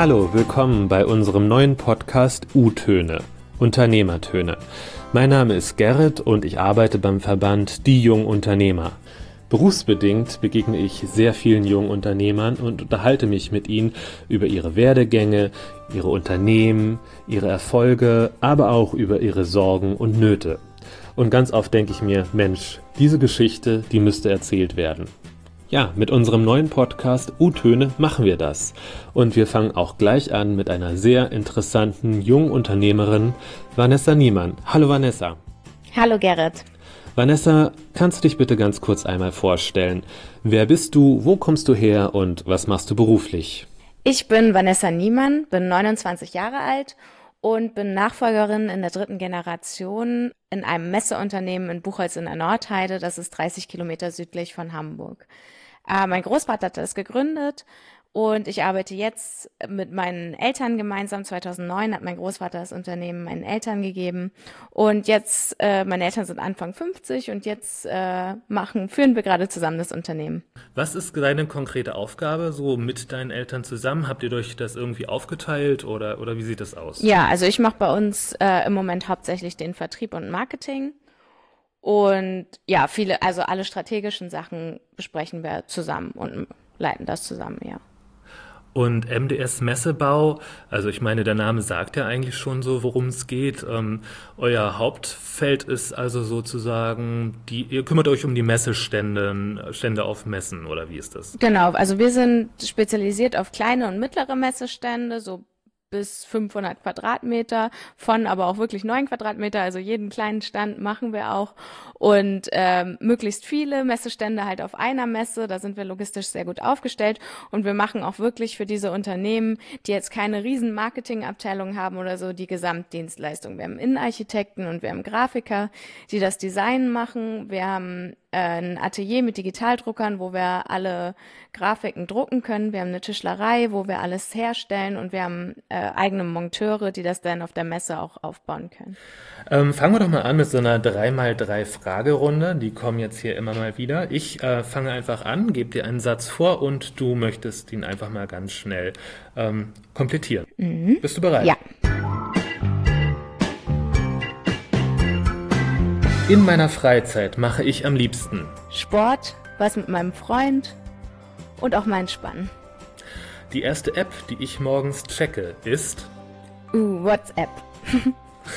Hallo, willkommen bei unserem neuen Podcast U-Töne, Unternehmertöne. Mein Name ist Gerrit und ich arbeite beim Verband Die Jungen Unternehmer. Berufsbedingt begegne ich sehr vielen jungen Unternehmern und unterhalte mich mit ihnen über ihre Werdegänge, ihre Unternehmen, ihre Erfolge, aber auch über ihre Sorgen und Nöte. Und ganz oft denke ich mir, Mensch, diese Geschichte, die müsste erzählt werden. Ja, mit unserem neuen Podcast U-Töne machen wir das. Und wir fangen auch gleich an mit einer sehr interessanten jungen Unternehmerin, Vanessa Niemann. Hallo Vanessa. Hallo Gerrit. Vanessa, kannst du dich bitte ganz kurz einmal vorstellen? Wer bist du, wo kommst du her und was machst du beruflich? Ich bin Vanessa Niemann, bin 29 Jahre alt und bin Nachfolgerin in der dritten Generation in einem Messeunternehmen in Buchholz in der Nordheide. Das ist 30 Kilometer südlich von Hamburg. Äh, mein Großvater hat das gegründet und ich arbeite jetzt mit meinen Eltern gemeinsam. 2009 hat mein Großvater das Unternehmen meinen Eltern gegeben. Und jetzt, äh, meine Eltern sind Anfang 50 und jetzt äh, machen, führen wir gerade zusammen das Unternehmen. Was ist deine konkrete Aufgabe so mit deinen Eltern zusammen? Habt ihr euch das irgendwie aufgeteilt oder, oder wie sieht das aus? Ja, also ich mache bei uns äh, im Moment hauptsächlich den Vertrieb und Marketing. Und ja, viele, also alle strategischen Sachen besprechen wir zusammen und leiten das zusammen, ja. Und MDS Messebau, also ich meine, der Name sagt ja eigentlich schon so, worum es geht. Ähm, euer Hauptfeld ist also sozusagen, die, ihr kümmert euch um die Messestände, Stände auf Messen oder wie ist das? Genau, also wir sind spezialisiert auf kleine und mittlere Messestände, so bis 500 Quadratmeter, von aber auch wirklich 9 Quadratmeter, also jeden kleinen Stand machen wir auch. Und ähm, möglichst viele Messestände halt auf einer Messe, da sind wir logistisch sehr gut aufgestellt. Und wir machen auch wirklich für diese Unternehmen, die jetzt keine riesen Marketingabteilung haben oder so, die Gesamtdienstleistung. Wir haben Innenarchitekten und wir haben Grafiker, die das Design machen, wir haben ein Atelier mit Digitaldruckern, wo wir alle Grafiken drucken können. Wir haben eine Tischlerei, wo wir alles herstellen und wir haben äh, eigene Monteure, die das dann auf der Messe auch aufbauen können. Ähm, fangen wir doch mal an mit so einer 3x3 Fragerunde. Die kommen jetzt hier immer mal wieder. Ich äh, fange einfach an, gebe dir einen Satz vor und du möchtest ihn einfach mal ganz schnell ähm, komplettieren. Mhm. Bist du bereit? Ja. In meiner Freizeit mache ich am liebsten Sport, was mit meinem Freund und auch mein Spannen. Die erste App, die ich morgens checke, ist uh, WhatsApp.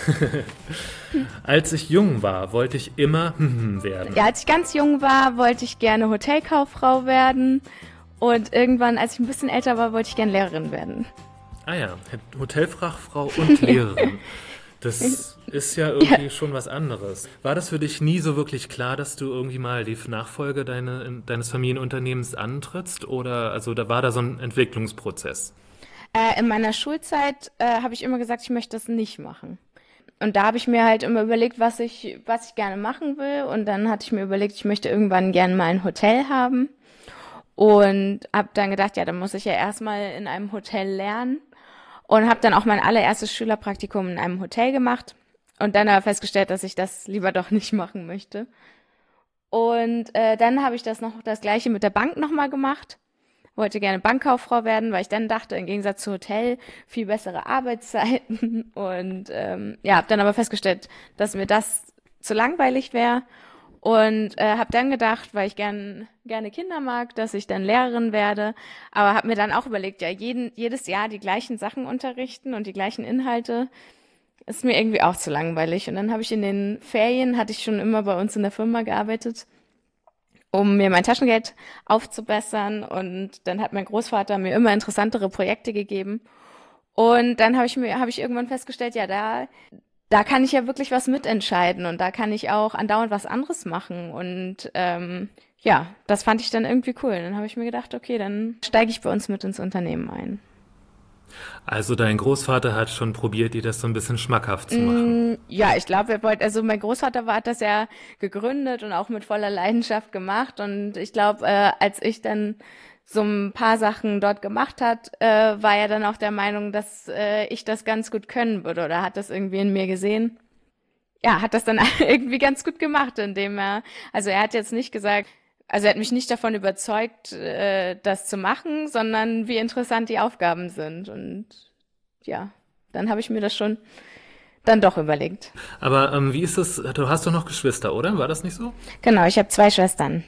als ich jung war, wollte ich immer werden. Ja, als ich ganz jung war, wollte ich gerne Hotelkauffrau werden. Und irgendwann, als ich ein bisschen älter war, wollte ich gerne Lehrerin werden. Ah ja, Hotelfachfrau und Lehrerin. Das ist ja irgendwie ja. schon was anderes. War das für dich nie so wirklich klar, dass du irgendwie mal die Nachfolge deine, deines Familienunternehmens antrittst? Oder also da war da so ein Entwicklungsprozess? Äh, in meiner Schulzeit äh, habe ich immer gesagt, ich möchte das nicht machen. Und da habe ich mir halt immer überlegt, was ich, was ich gerne machen will. Und dann hatte ich mir überlegt, ich möchte irgendwann gerne mal ein Hotel haben. Und habe dann gedacht, ja, dann muss ich ja erstmal in einem Hotel lernen und habe dann auch mein allererstes Schülerpraktikum in einem Hotel gemacht und dann aber festgestellt, dass ich das lieber doch nicht machen möchte. Und äh, dann habe ich das noch das gleiche mit der Bank nochmal gemacht. Wollte gerne Bankkauffrau werden, weil ich dann dachte, im Gegensatz zu Hotel viel bessere Arbeitszeiten. Und ähm, ja, habe dann aber festgestellt, dass mir das zu langweilig wäre und äh, habe dann gedacht, weil ich gern, gerne Kinder mag, dass ich dann Lehrerin werde. Aber habe mir dann auch überlegt, ja, jeden, jedes Jahr die gleichen Sachen unterrichten und die gleichen Inhalte ist mir irgendwie auch zu langweilig. Und dann habe ich in den Ferien, hatte ich schon immer bei uns in der Firma gearbeitet, um mir mein Taschengeld aufzubessern. Und dann hat mein Großvater mir immer interessantere Projekte gegeben. Und dann habe ich mir, habe ich irgendwann festgestellt, ja, da, da kann ich ja wirklich was mitentscheiden und da kann ich auch andauernd was anderes machen. Und ähm, ja, das fand ich dann irgendwie cool. Dann habe ich mir gedacht, okay, dann steige ich bei uns mit ins Unternehmen ein. Also dein Großvater hat schon probiert, dir das so ein bisschen schmackhaft zu machen. Mm, ja, ich glaube, er wollte, also mein Großvater war, hat das ja gegründet und auch mit voller Leidenschaft gemacht. Und ich glaube, äh, als ich dann so ein paar Sachen dort gemacht hat, äh, war er dann auch der Meinung, dass äh, ich das ganz gut können würde oder hat das irgendwie in mir gesehen. Ja, hat das dann irgendwie ganz gut gemacht, indem er, also er hat jetzt nicht gesagt, also er hat mich nicht davon überzeugt, äh, das zu machen, sondern wie interessant die Aufgaben sind. Und ja, dann habe ich mir das schon dann doch überlegt. Aber ähm, wie ist das? Du hast doch noch Geschwister, oder? War das nicht so? Genau, ich habe zwei Schwestern.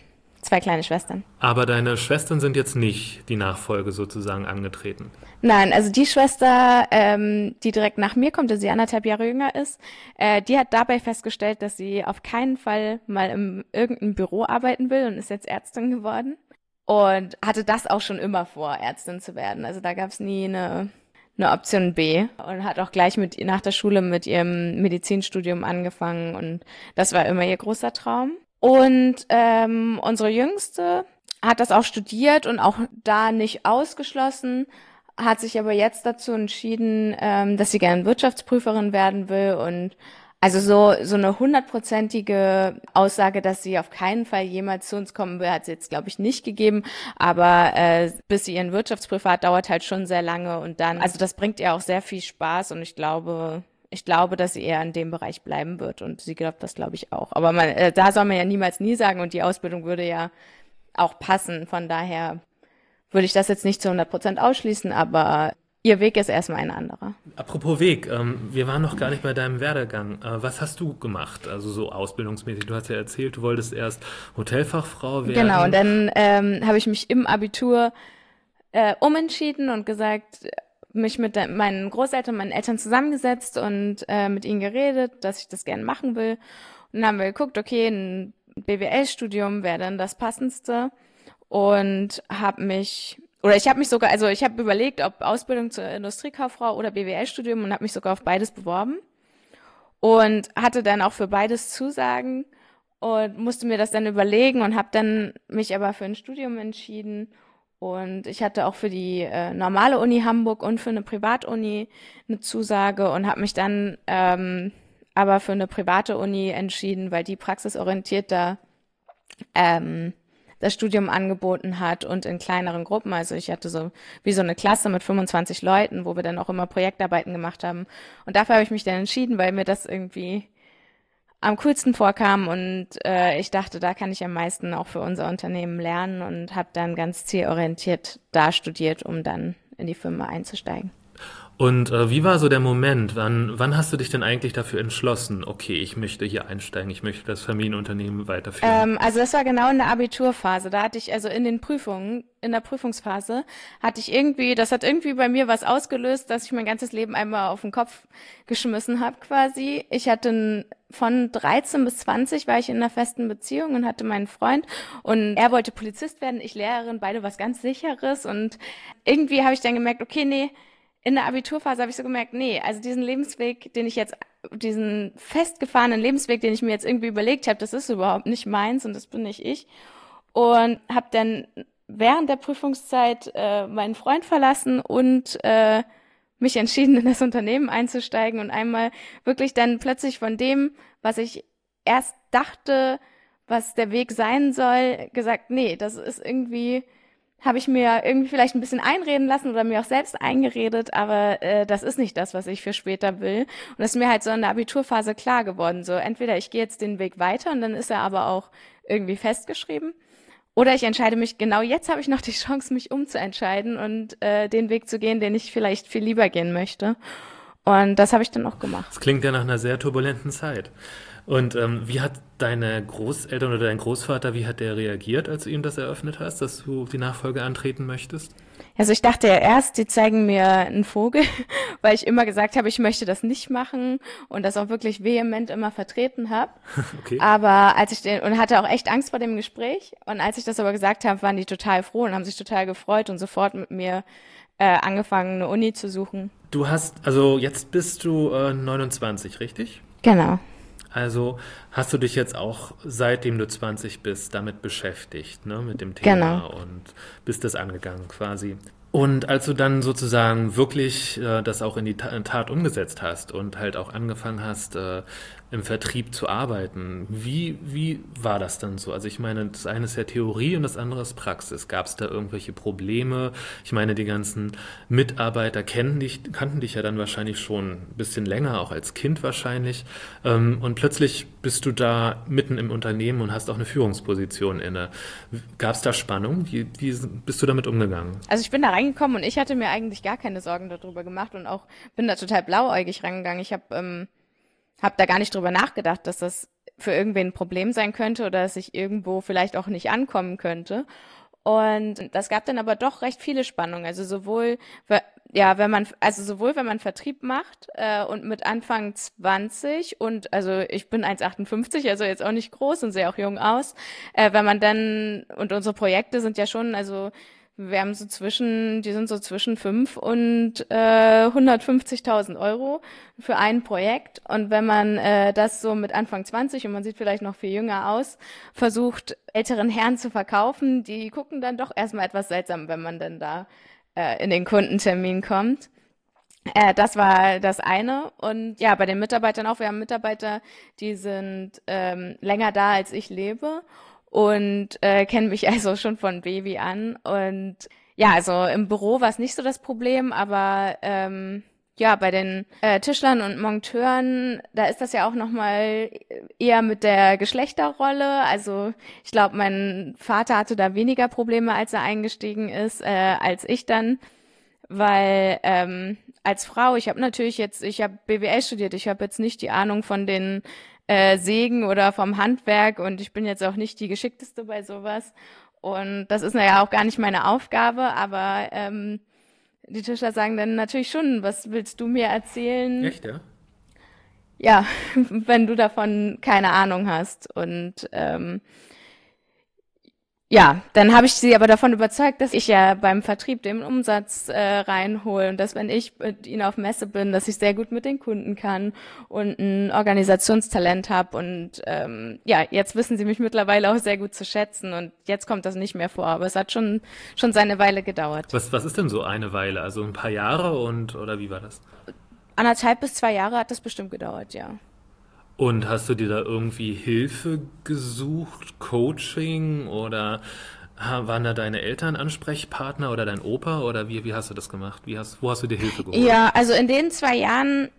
Zwei kleine Schwestern. Aber deine Schwestern sind jetzt nicht die Nachfolge sozusagen angetreten. Nein, also die Schwester, ähm, die direkt nach mir kommt, die sie anderthalb Jahre jünger ist, äh, die hat dabei festgestellt, dass sie auf keinen Fall mal im irgendeinem Büro arbeiten will und ist jetzt Ärztin geworden. Und hatte das auch schon immer vor, Ärztin zu werden. Also da gab es nie eine, eine Option B und hat auch gleich mit nach der Schule mit ihrem Medizinstudium angefangen und das war immer ihr großer Traum. Und ähm, unsere Jüngste hat das auch studiert und auch da nicht ausgeschlossen, hat sich aber jetzt dazu entschieden, ähm, dass sie gerne Wirtschaftsprüferin werden will und also so, so eine hundertprozentige Aussage, dass sie auf keinen Fall jemals zu uns kommen will, hat sie jetzt, glaube ich, nicht gegeben. Aber äh, bis sie ihren Wirtschaftsprüfer hat, dauert halt schon sehr lange. Und dann, also das bringt ihr auch sehr viel Spaß und ich glaube, ich glaube, dass sie eher in dem Bereich bleiben wird und sie glaubt das, glaube ich, auch. Aber man, äh, da soll man ja niemals nie sagen und die Ausbildung würde ja auch passen. Von daher würde ich das jetzt nicht zu 100 Prozent ausschließen, aber ihr Weg ist erstmal ein anderer. Apropos Weg, ähm, wir waren noch gar nicht bei deinem Werdegang. Äh, was hast du gemacht? Also so ausbildungsmäßig. Du hast ja erzählt, du wolltest erst Hotelfachfrau werden. Genau, und dann ähm, habe ich mich im Abitur äh, umentschieden und gesagt, mich mit meinen Großeltern, meinen Eltern zusammengesetzt und äh, mit ihnen geredet, dass ich das gerne machen will. Und dann haben wir geguckt, okay, ein BWL-Studium wäre dann das passendste. Und habe mich oder ich habe mich sogar, also ich habe überlegt, ob Ausbildung zur Industriekauffrau oder BWL-Studium und habe mich sogar auf beides beworben. Und hatte dann auch für beides Zusagen und musste mir das dann überlegen und habe dann mich aber für ein Studium entschieden und ich hatte auch für die äh, normale Uni Hamburg und für eine Privatuni eine Zusage und habe mich dann ähm, aber für eine private Uni entschieden, weil die praxisorientierter ähm, das Studium angeboten hat und in kleineren Gruppen. Also ich hatte so wie so eine Klasse mit 25 Leuten, wo wir dann auch immer Projektarbeiten gemacht haben. Und dafür habe ich mich dann entschieden, weil mir das irgendwie am coolsten vorkam und äh, ich dachte, da kann ich am meisten auch für unser Unternehmen lernen und habe dann ganz zielorientiert da studiert, um dann in die Firma einzusteigen. Und äh, wie war so der Moment? Wann, wann hast du dich denn eigentlich dafür entschlossen, okay, ich möchte hier einsteigen, ich möchte das Familienunternehmen weiterführen? Ähm, also das war genau in der Abiturphase. Da hatte ich, also in den Prüfungen, in der Prüfungsphase, hatte ich irgendwie, das hat irgendwie bei mir was ausgelöst, dass ich mein ganzes Leben einmal auf den Kopf geschmissen habe quasi. Ich hatte von 13 bis 20 war ich in einer festen Beziehung und hatte meinen Freund und er wollte Polizist werden, ich Lehrerin, beide was ganz sicheres und irgendwie habe ich dann gemerkt, okay, nee, in der Abiturphase habe ich so gemerkt, nee, also diesen Lebensweg, den ich jetzt, diesen festgefahrenen Lebensweg, den ich mir jetzt irgendwie überlegt habe, das ist überhaupt nicht meins und das bin nicht ich. Und habe dann während der Prüfungszeit äh, meinen Freund verlassen und äh, mich entschieden, in das Unternehmen einzusteigen und einmal wirklich dann plötzlich von dem, was ich erst dachte, was der Weg sein soll, gesagt, nee, das ist irgendwie habe ich mir irgendwie vielleicht ein bisschen einreden lassen oder mir auch selbst eingeredet, aber äh, das ist nicht das, was ich für später will. Und das ist mir halt so in der Abiturphase klar geworden. So entweder ich gehe jetzt den Weg weiter und dann ist er aber auch irgendwie festgeschrieben. Oder ich entscheide mich, genau jetzt habe ich noch die Chance, mich umzuentscheiden und äh, den Weg zu gehen, den ich vielleicht viel lieber gehen möchte. Und das habe ich dann auch gemacht. Das klingt ja nach einer sehr turbulenten Zeit. Und ähm, wie hat deine Großeltern oder dein Großvater, wie hat der reagiert, als du ihm das eröffnet hast, dass du die Nachfolge antreten möchtest? Also ich dachte ja erst, die zeigen mir einen Vogel, weil ich immer gesagt habe, ich möchte das nicht machen und das auch wirklich vehement immer vertreten habe. Okay. Aber als ich den und hatte auch echt Angst vor dem Gespräch und als ich das aber gesagt habe, waren die total froh und haben sich total gefreut und sofort mit mir äh, angefangen, eine Uni zu suchen. Du hast, also jetzt bist du äh, 29, richtig? Genau. Also hast du dich jetzt auch, seitdem du 20 bist, damit beschäftigt, ne, mit dem Thema genau. und bist das angegangen quasi. Und als du dann sozusagen wirklich äh, das auch in die Tat umgesetzt hast und halt auch angefangen hast, äh, im Vertrieb zu arbeiten. Wie, wie war das dann so? Also ich meine, das eine ist ja Theorie und das andere ist Praxis. Gab es da irgendwelche Probleme? Ich meine, die ganzen Mitarbeiter kennen dich, kannten dich ja dann wahrscheinlich schon ein bisschen länger, auch als Kind wahrscheinlich. Ähm, und plötzlich bist du da mitten im Unternehmen und hast auch eine Führungsposition inne. Gab es da Spannung? Wie, wie bist du damit umgegangen? Also ich bin da reingekommen und ich hatte mir eigentlich gar keine Sorgen darüber gemacht und auch bin da total blauäugig rangegangen. Ich habe ähm, hab da gar nicht drüber nachgedacht, dass das für irgendwen ein Problem sein könnte oder dass ich irgendwo vielleicht auch nicht ankommen könnte. Und das gab dann aber doch recht viele Spannungen. Also sowohl, ja, wenn man, also sowohl wenn man Vertrieb macht äh, und mit Anfang 20 und also ich bin 1,58, also jetzt auch nicht groß und sehe auch jung aus, äh, wenn man dann, und unsere Projekte sind ja schon, also wir haben so zwischen, die sind so zwischen 5 und äh, 150.000 Euro für ein Projekt. Und wenn man äh, das so mit Anfang 20 und man sieht vielleicht noch viel jünger aus, versucht, älteren Herren zu verkaufen, die gucken dann doch erstmal etwas seltsam, wenn man dann da äh, in den Kundentermin kommt. Äh, das war das eine. Und ja, bei den Mitarbeitern auch. Wir haben Mitarbeiter, die sind ähm, länger da, als ich lebe und äh, kennen mich also schon von Baby an. Und ja, also im Büro war es nicht so das Problem, aber ähm, ja, bei den äh, Tischlern und Monteuren, da ist das ja auch nochmal eher mit der Geschlechterrolle. Also ich glaube, mein Vater hatte da weniger Probleme, als er eingestiegen ist, äh, als ich dann, weil ähm, als Frau, ich habe natürlich jetzt, ich habe BWL studiert, ich habe jetzt nicht die Ahnung von den äh, Sägen oder vom Handwerk und ich bin jetzt auch nicht die geschickteste bei sowas. Und das ist ja auch gar nicht meine Aufgabe, aber ähm, die Tischler sagen dann natürlich schon, was willst du mir erzählen? Echt, ja? Ja, wenn du davon keine Ahnung hast. Und ähm, ja, dann habe ich sie aber davon überzeugt, dass ich ja beim Vertrieb den Umsatz äh, reinhole und dass wenn ich mit ihnen auf Messe bin, dass ich sehr gut mit den Kunden kann und ein Organisationstalent habe und ähm, ja, jetzt wissen sie mich mittlerweile auch sehr gut zu schätzen und jetzt kommt das nicht mehr vor, aber es hat schon schon seine Weile gedauert. Was was ist denn so eine Weile? Also ein paar Jahre und oder wie war das? Anderthalb bis zwei Jahre hat das bestimmt gedauert, ja. Und hast du dir da irgendwie Hilfe gesucht, Coaching oder waren da deine Eltern Ansprechpartner oder dein Opa oder wie, wie hast du das gemacht? Wie hast, wo hast du dir Hilfe geholt? Ja, also in den zwei Jahren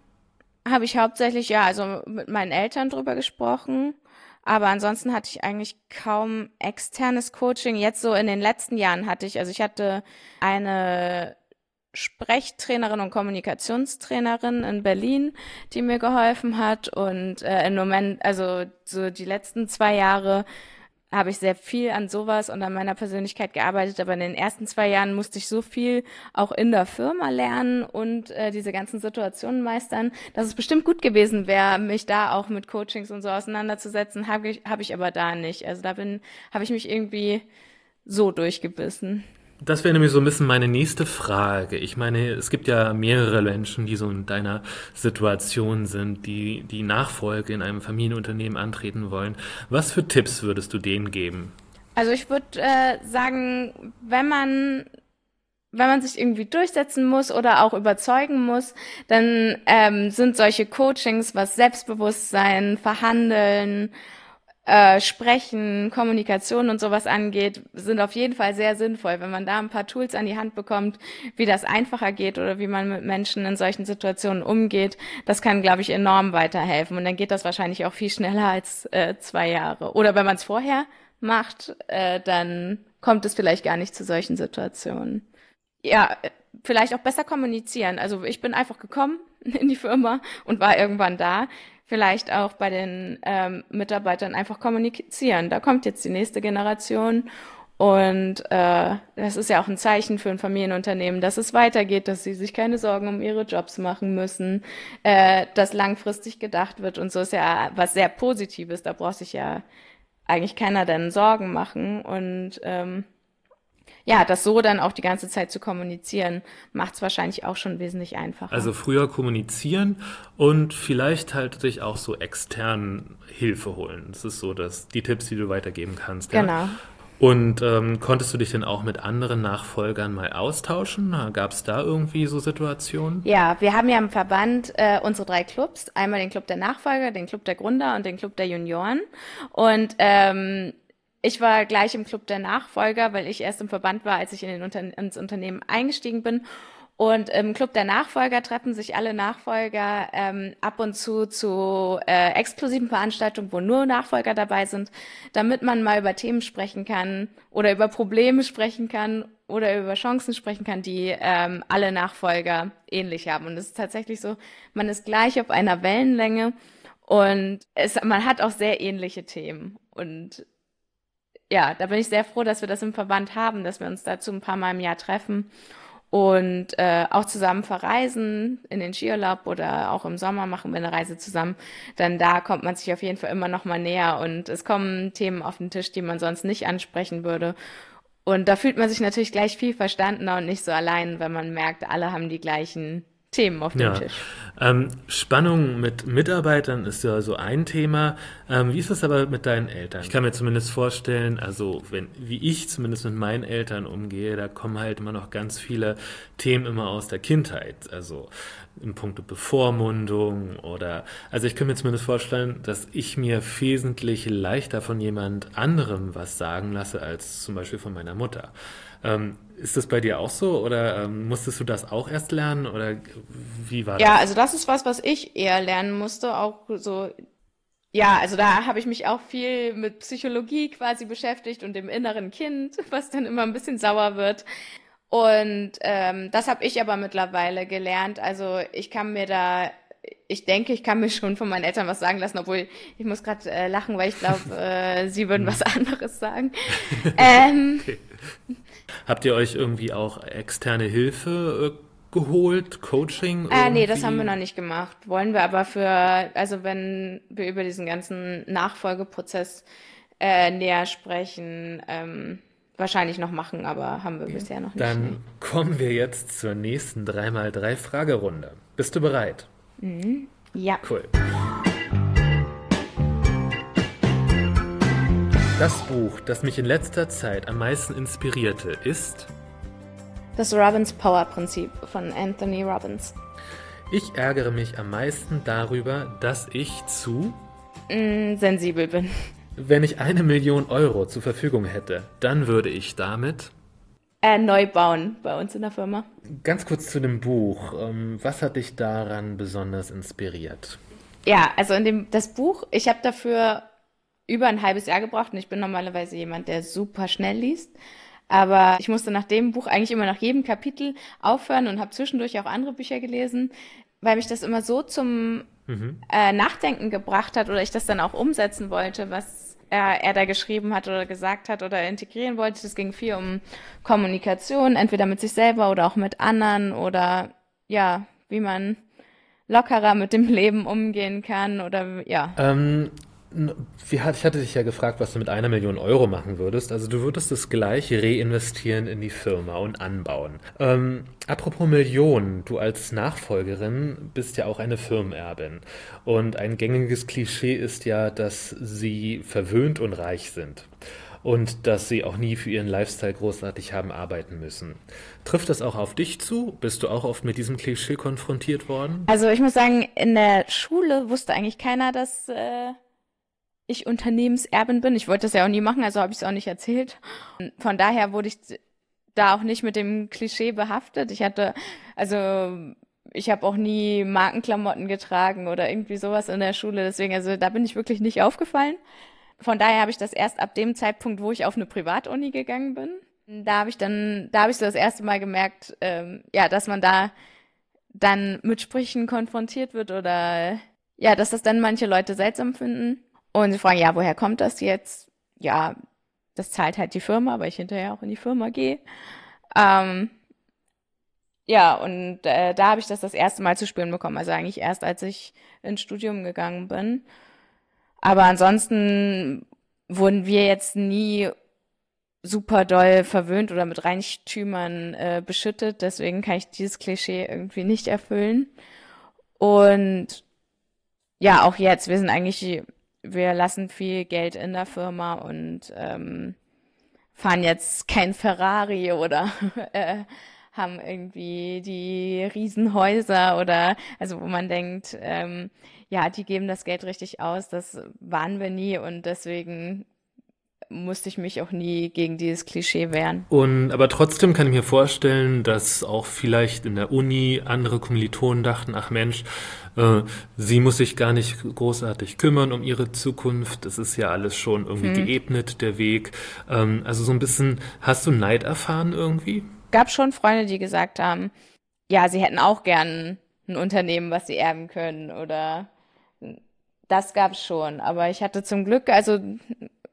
habe ich hauptsächlich, ja, also mit meinen Eltern drüber gesprochen. Aber ansonsten hatte ich eigentlich kaum externes Coaching. Jetzt so in den letzten Jahren hatte ich, also ich hatte eine Sprechtrainerin und Kommunikationstrainerin in Berlin, die mir geholfen hat. Und äh, im Moment, also so die letzten zwei Jahre habe ich sehr viel an sowas und an meiner Persönlichkeit gearbeitet, aber in den ersten zwei Jahren musste ich so viel auch in der Firma lernen und äh, diese ganzen Situationen meistern, dass es bestimmt gut gewesen wäre, mich da auch mit Coachings und so auseinanderzusetzen, habe ich, hab ich aber da nicht. Also da bin, habe ich mich irgendwie so durchgebissen. Das wäre nämlich so ein bisschen meine nächste Frage. Ich meine, es gibt ja mehrere Menschen, die so in deiner Situation sind, die die Nachfolge in einem Familienunternehmen antreten wollen. Was für Tipps würdest du denen geben? Also ich würde äh, sagen, wenn man wenn man sich irgendwie durchsetzen muss oder auch überzeugen muss, dann ähm, sind solche Coachings, was Selbstbewusstsein, Verhandeln, äh, Sprechen, Kommunikation und sowas angeht, sind auf jeden Fall sehr sinnvoll. Wenn man da ein paar Tools an die Hand bekommt, wie das einfacher geht oder wie man mit Menschen in solchen Situationen umgeht, das kann, glaube ich, enorm weiterhelfen. Und dann geht das wahrscheinlich auch viel schneller als äh, zwei Jahre. Oder wenn man es vorher macht, äh, dann kommt es vielleicht gar nicht zu solchen Situationen. Ja, vielleicht auch besser kommunizieren. Also ich bin einfach gekommen in die Firma und war irgendwann da vielleicht auch bei den ähm, Mitarbeitern einfach kommunizieren. Da kommt jetzt die nächste Generation und äh, das ist ja auch ein Zeichen für ein Familienunternehmen, dass es weitergeht, dass sie sich keine Sorgen um ihre Jobs machen müssen, äh, dass langfristig gedacht wird und so ist ja was sehr Positives. Da braucht sich ja eigentlich keiner denn Sorgen machen und ähm, ja, das so dann auch die ganze Zeit zu kommunizieren, macht es wahrscheinlich auch schon wesentlich einfacher. Also früher kommunizieren und vielleicht halt sich auch so extern Hilfe holen. Das ist so dass die Tipps, die du weitergeben kannst. Genau. Ja? Und ähm, konntest du dich denn auch mit anderen Nachfolgern mal austauschen? Gab es da irgendwie so Situationen? Ja, wir haben ja im Verband äh, unsere drei Clubs. Einmal den Club der Nachfolger, den Club der Gründer und den Club der Junioren. Und ähm, ich war gleich im Club der Nachfolger, weil ich erst im Verband war, als ich in den Unter ins Unternehmen eingestiegen bin. Und im Club der Nachfolger treffen sich alle Nachfolger ähm, ab und zu zu äh, exklusiven Veranstaltungen, wo nur Nachfolger dabei sind, damit man mal über Themen sprechen kann oder über Probleme sprechen kann oder über Chancen sprechen kann, die ähm, alle Nachfolger ähnlich haben. Und es ist tatsächlich so, man ist gleich auf einer Wellenlänge und es, man hat auch sehr ähnliche Themen. Und ja, da bin ich sehr froh, dass wir das im Verband haben, dass wir uns dazu ein paar Mal im Jahr treffen und äh, auch zusammen verreisen in den Skiurlaub oder auch im Sommer machen wir eine Reise zusammen, dann da kommt man sich auf jeden Fall immer noch mal näher und es kommen Themen auf den Tisch, die man sonst nicht ansprechen würde. Und da fühlt man sich natürlich gleich viel verstandener und nicht so allein, wenn man merkt, alle haben die gleichen Themen auf dem ja. Tisch. Ähm, Spannung mit Mitarbeitern ist ja so ein Thema. Ähm, wie ist das aber mit deinen Eltern? Ich kann mir zumindest vorstellen, also wenn, wie ich zumindest mit meinen Eltern umgehe, da kommen halt immer noch ganz viele Themen immer aus der Kindheit. Also in puncto Bevormundung oder, also ich kann mir zumindest vorstellen, dass ich mir wesentlich leichter von jemand anderem was sagen lasse als zum Beispiel von meiner Mutter. Ähm, ist das bei dir auch so oder ähm, musstest du das auch erst lernen oder wie war das? Ja, also das ist was, was ich eher lernen musste, auch so. Ja, also da habe ich mich auch viel mit Psychologie quasi beschäftigt und dem inneren Kind, was dann immer ein bisschen sauer wird. Und ähm, das habe ich aber mittlerweile gelernt. Also ich kann mir da ich denke, ich kann mir schon von meinen Eltern was sagen lassen, obwohl ich muss gerade äh, lachen, weil ich glaube, äh, sie würden was anderes sagen. ähm, okay. Habt ihr euch irgendwie auch externe Hilfe äh, geholt, Coaching? Äh, nee, das haben wir noch nicht gemacht. Wollen wir aber für, also wenn wir über diesen ganzen Nachfolgeprozess äh, näher sprechen, ähm, wahrscheinlich noch machen, aber haben wir bisher noch nicht. Dann kommen wir jetzt zur nächsten 3x3 Fragerunde. Bist du bereit? Mhm. Ja. Cool. Das Buch, das mich in letzter Zeit am meisten inspirierte, ist Das Robbins Power Prinzip von Anthony Robbins. Ich ärgere mich am meisten darüber, dass ich zu mm, sensibel bin. Wenn ich eine Million Euro zur Verfügung hätte, dann würde ich damit äh, neu bauen bei uns in der Firma. Ganz kurz zu dem Buch. Ähm, was hat dich daran besonders inspiriert? Ja, also in dem das Buch, ich habe dafür über ein halbes Jahr gebraucht und ich bin normalerweise jemand, der super schnell liest. Aber ich musste nach dem Buch eigentlich immer nach jedem Kapitel aufhören und habe zwischendurch auch andere Bücher gelesen, weil mich das immer so zum mhm. äh, Nachdenken gebracht hat oder ich das dann auch umsetzen wollte, was er, er da geschrieben hat oder gesagt hat oder integrieren wollte. Es ging viel um Kommunikation, entweder mit sich selber oder auch mit anderen oder ja, wie man lockerer mit dem Leben umgehen kann oder ja. Ähm, ich hatte dich ja gefragt, was du mit einer Million Euro machen würdest. Also du würdest es gleich reinvestieren in die Firma und anbauen. Ähm, apropos Millionen, du als Nachfolgerin bist ja auch eine Firmenerbin. Und ein gängiges Klischee ist ja, dass sie verwöhnt und reich sind. Und dass sie auch nie für ihren Lifestyle großartig haben arbeiten müssen. Trifft das auch auf dich zu? Bist du auch oft mit diesem Klischee konfrontiert worden? Also ich muss sagen, in der Schule wusste eigentlich keiner, dass... Äh ich Unternehmenserbin bin. Ich wollte das ja auch nie machen, also habe ich es auch nicht erzählt. Von daher wurde ich da auch nicht mit dem Klischee behaftet. Ich hatte, also ich habe auch nie Markenklamotten getragen oder irgendwie sowas in der Schule. Deswegen, also da bin ich wirklich nicht aufgefallen. Von daher habe ich das erst ab dem Zeitpunkt, wo ich auf eine Privatuni gegangen bin. Da habe ich dann, da habe ich so das erste Mal gemerkt, ähm, ja, dass man da dann mit Sprüchen konfrontiert wird oder ja, dass das dann manche Leute seltsam finden. Und sie fragen, ja, woher kommt das jetzt? Ja, das zahlt halt die Firma, weil ich hinterher auch in die Firma gehe. Ähm, ja, und äh, da habe ich das das erste Mal zu spüren bekommen. Also eigentlich erst, als ich ins Studium gegangen bin. Aber ansonsten wurden wir jetzt nie super doll verwöhnt oder mit Reichtümern äh, beschüttet. Deswegen kann ich dieses Klischee irgendwie nicht erfüllen. Und ja, auch jetzt, wir sind eigentlich wir lassen viel Geld in der Firma und ähm, fahren jetzt kein Ferrari oder äh, haben irgendwie die Riesenhäuser oder also wo man denkt, ähm, ja, die geben das Geld richtig aus. Das waren wir nie und deswegen musste ich mich auch nie gegen dieses Klischee wehren. Und aber trotzdem kann ich mir vorstellen, dass auch vielleicht in der Uni andere Kommilitonen dachten, ach Mensch, äh, sie muss sich gar nicht großartig kümmern um ihre Zukunft. Das ist ja alles schon irgendwie hm. geebnet, der Weg. Ähm, also so ein bisschen, hast du Neid erfahren irgendwie? Gab schon Freunde, die gesagt haben, ja, sie hätten auch gern ein Unternehmen, was sie erben können oder das gab's schon. Aber ich hatte zum Glück, also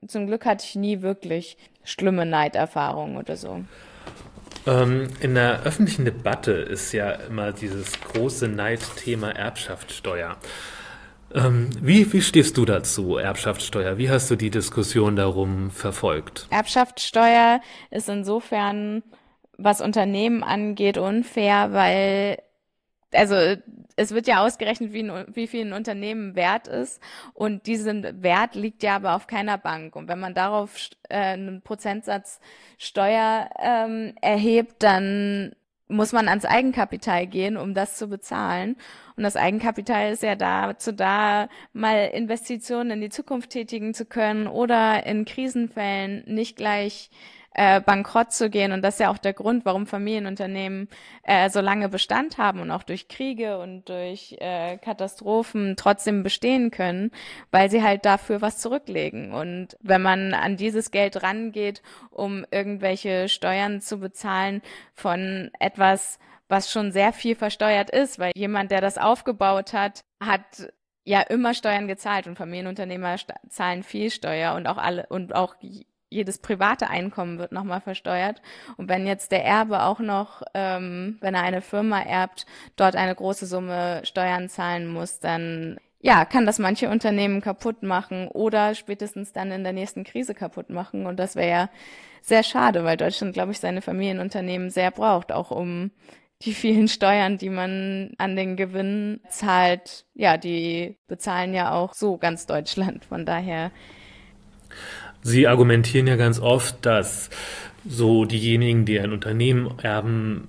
zum Glück hatte ich nie wirklich schlimme Neiderfahrungen oder so. Ähm, in der öffentlichen Debatte ist ja immer dieses große Neidthema Erbschaftssteuer. Ähm, wie, wie stehst du dazu, Erbschaftssteuer? Wie hast du die Diskussion darum verfolgt? Erbschaftssteuer ist insofern, was Unternehmen angeht, unfair, weil also es wird ja ausgerechnet, wie, ein, wie viel ein Unternehmen wert ist. Und diesen Wert liegt ja aber auf keiner Bank. Und wenn man darauf äh, einen Prozentsatz Steuer ähm, erhebt, dann muss man ans Eigenkapital gehen, um das zu bezahlen. Und das Eigenkapital ist ja dazu da, mal Investitionen in die Zukunft tätigen zu können oder in Krisenfällen nicht gleich äh, bankrott zu gehen. Und das ist ja auch der Grund, warum Familienunternehmen äh, so lange Bestand haben und auch durch Kriege und durch äh, Katastrophen trotzdem bestehen können, weil sie halt dafür was zurücklegen. Und wenn man an dieses Geld rangeht, um irgendwelche Steuern zu bezahlen von etwas, was schon sehr viel versteuert ist, weil jemand, der das aufgebaut hat, hat ja immer Steuern gezahlt und Familienunternehmer zahlen viel Steuer und auch alle und auch jedes private Einkommen wird nochmal versteuert. Und wenn jetzt der Erbe auch noch, ähm, wenn er eine Firma erbt, dort eine große Summe Steuern zahlen muss, dann ja, kann das manche Unternehmen kaputt machen oder spätestens dann in der nächsten Krise kaputt machen. Und das wäre ja sehr schade, weil Deutschland, glaube ich, seine Familienunternehmen sehr braucht, auch um die vielen Steuern, die man an den Gewinn zahlt, ja, die bezahlen ja auch so ganz Deutschland. Von daher Sie argumentieren ja ganz oft, dass so diejenigen, die ein Unternehmen erben,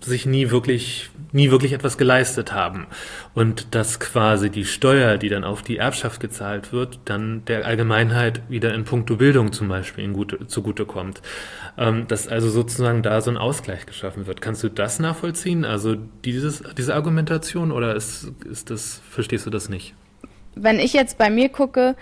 sich nie wirklich, nie wirklich etwas geleistet haben. Und dass quasi die Steuer, die dann auf die Erbschaft gezahlt wird, dann der Allgemeinheit wieder in puncto Bildung zum Beispiel in gute, zugutekommt. Ähm, dass also sozusagen da so ein Ausgleich geschaffen wird. Kannst du das nachvollziehen? Also dieses, diese Argumentation oder ist, ist das, verstehst du das nicht? Wenn ich jetzt bei mir gucke,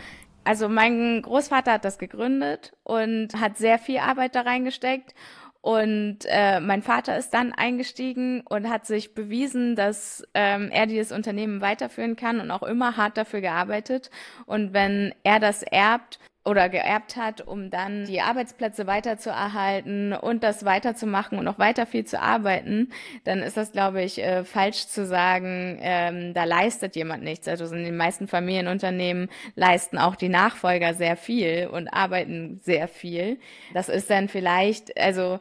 also mein Großvater hat das gegründet und hat sehr viel Arbeit da reingesteckt. Und äh, mein Vater ist dann eingestiegen und hat sich bewiesen, dass ähm, er dieses Unternehmen weiterführen kann und auch immer hart dafür gearbeitet. Und wenn er das erbt, oder geerbt hat, um dann die Arbeitsplätze weiterzuerhalten und das weiterzumachen und noch weiter viel zu arbeiten, dann ist das, glaube ich, äh, falsch zu sagen, ähm, da leistet jemand nichts. Also in den meisten Familienunternehmen leisten auch die Nachfolger sehr viel und arbeiten sehr viel. Das ist dann vielleicht, also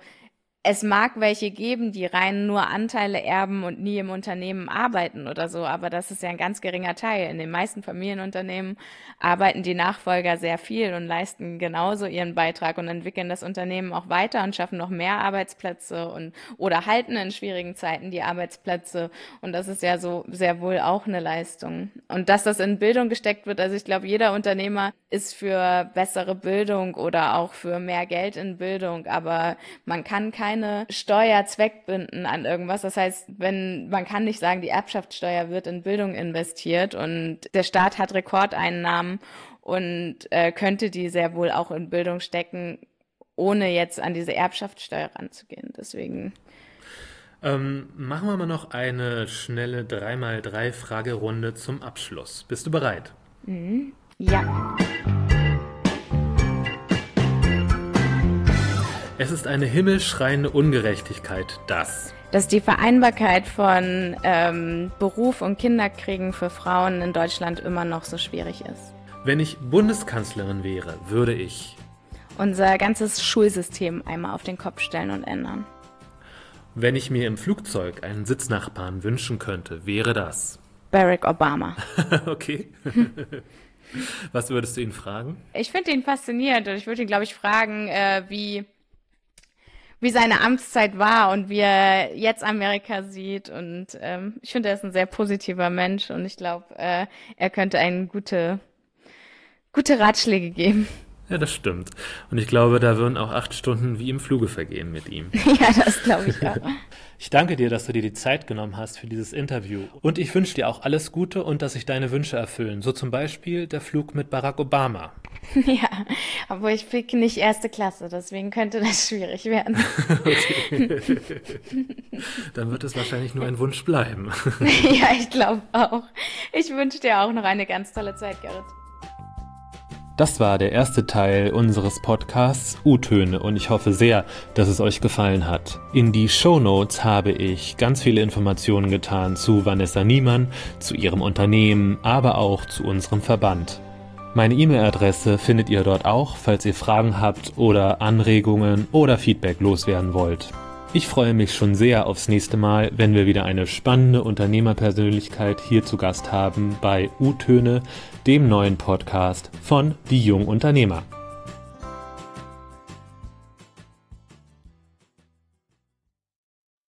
es mag welche geben, die rein nur Anteile erben und nie im Unternehmen arbeiten oder so, aber das ist ja ein ganz geringer Teil. In den meisten Familienunternehmen arbeiten die Nachfolger sehr viel und leisten genauso ihren Beitrag und entwickeln das Unternehmen auch weiter und schaffen noch mehr Arbeitsplätze und oder halten in schwierigen Zeiten die Arbeitsplätze und das ist ja so sehr wohl auch eine Leistung. Und dass das in Bildung gesteckt wird, also ich glaube, jeder Unternehmer ist für bessere Bildung oder auch für mehr Geld in Bildung, aber man kann kein keine Steuer zweckbinden an irgendwas. Das heißt, wenn man kann nicht sagen, die Erbschaftssteuer wird in Bildung investiert und der Staat hat Rekordeinnahmen und äh, könnte die sehr wohl auch in Bildung stecken, ohne jetzt an diese Erbschaftssteuer ranzugehen. Deswegen. Ähm, machen wir mal noch eine schnelle 3x3-Fragerunde zum Abschluss. Bist du bereit? Mhm. Ja. Es ist eine himmelschreiende Ungerechtigkeit, dass dass die Vereinbarkeit von ähm, Beruf und Kinderkriegen für Frauen in Deutschland immer noch so schwierig ist. Wenn ich Bundeskanzlerin wäre, würde ich unser ganzes Schulsystem einmal auf den Kopf stellen und ändern. Wenn ich mir im Flugzeug einen Sitznachbarn wünschen könnte, wäre das Barack Obama. okay. Was würdest du ihn fragen? Ich finde ihn faszinierend und ich würde ihn, glaube ich, fragen, äh, wie, wie seine Amtszeit war und wie er jetzt Amerika sieht. Und ähm, ich finde, er ist ein sehr positiver Mensch und ich glaube, äh, er könnte einen gute, gute Ratschläge geben. Ja, das stimmt. Und ich glaube, da würden auch acht Stunden wie im Fluge vergehen mit ihm. ja, das glaube ich auch. Ich danke dir, dass du dir die Zeit genommen hast für dieses Interview. Und ich wünsche dir auch alles Gute und dass sich deine Wünsche erfüllen. So zum Beispiel der Flug mit Barack Obama. Ja, aber ich fliege nicht erste Klasse, deswegen könnte das schwierig werden. okay. Dann wird es wahrscheinlich nur ein Wunsch bleiben. ja, ich glaube auch. Ich wünsche dir auch noch eine ganz tolle Zeit, Gerrit. Das war der erste Teil unseres Podcasts U-Töne und ich hoffe sehr, dass es euch gefallen hat. In die Show Notes habe ich ganz viele Informationen getan zu Vanessa Niemann, zu ihrem Unternehmen, aber auch zu unserem Verband. Meine E-Mail-Adresse findet ihr dort auch, falls ihr Fragen habt oder Anregungen oder Feedback loswerden wollt. Ich freue mich schon sehr aufs nächste Mal, wenn wir wieder eine spannende Unternehmerpersönlichkeit hier zu Gast haben bei U-Töne, dem neuen Podcast von Die Jungunternehmer.